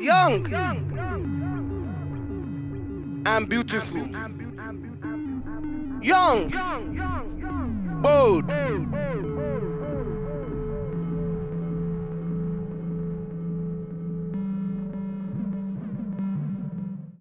young. And beautiful, young, bold,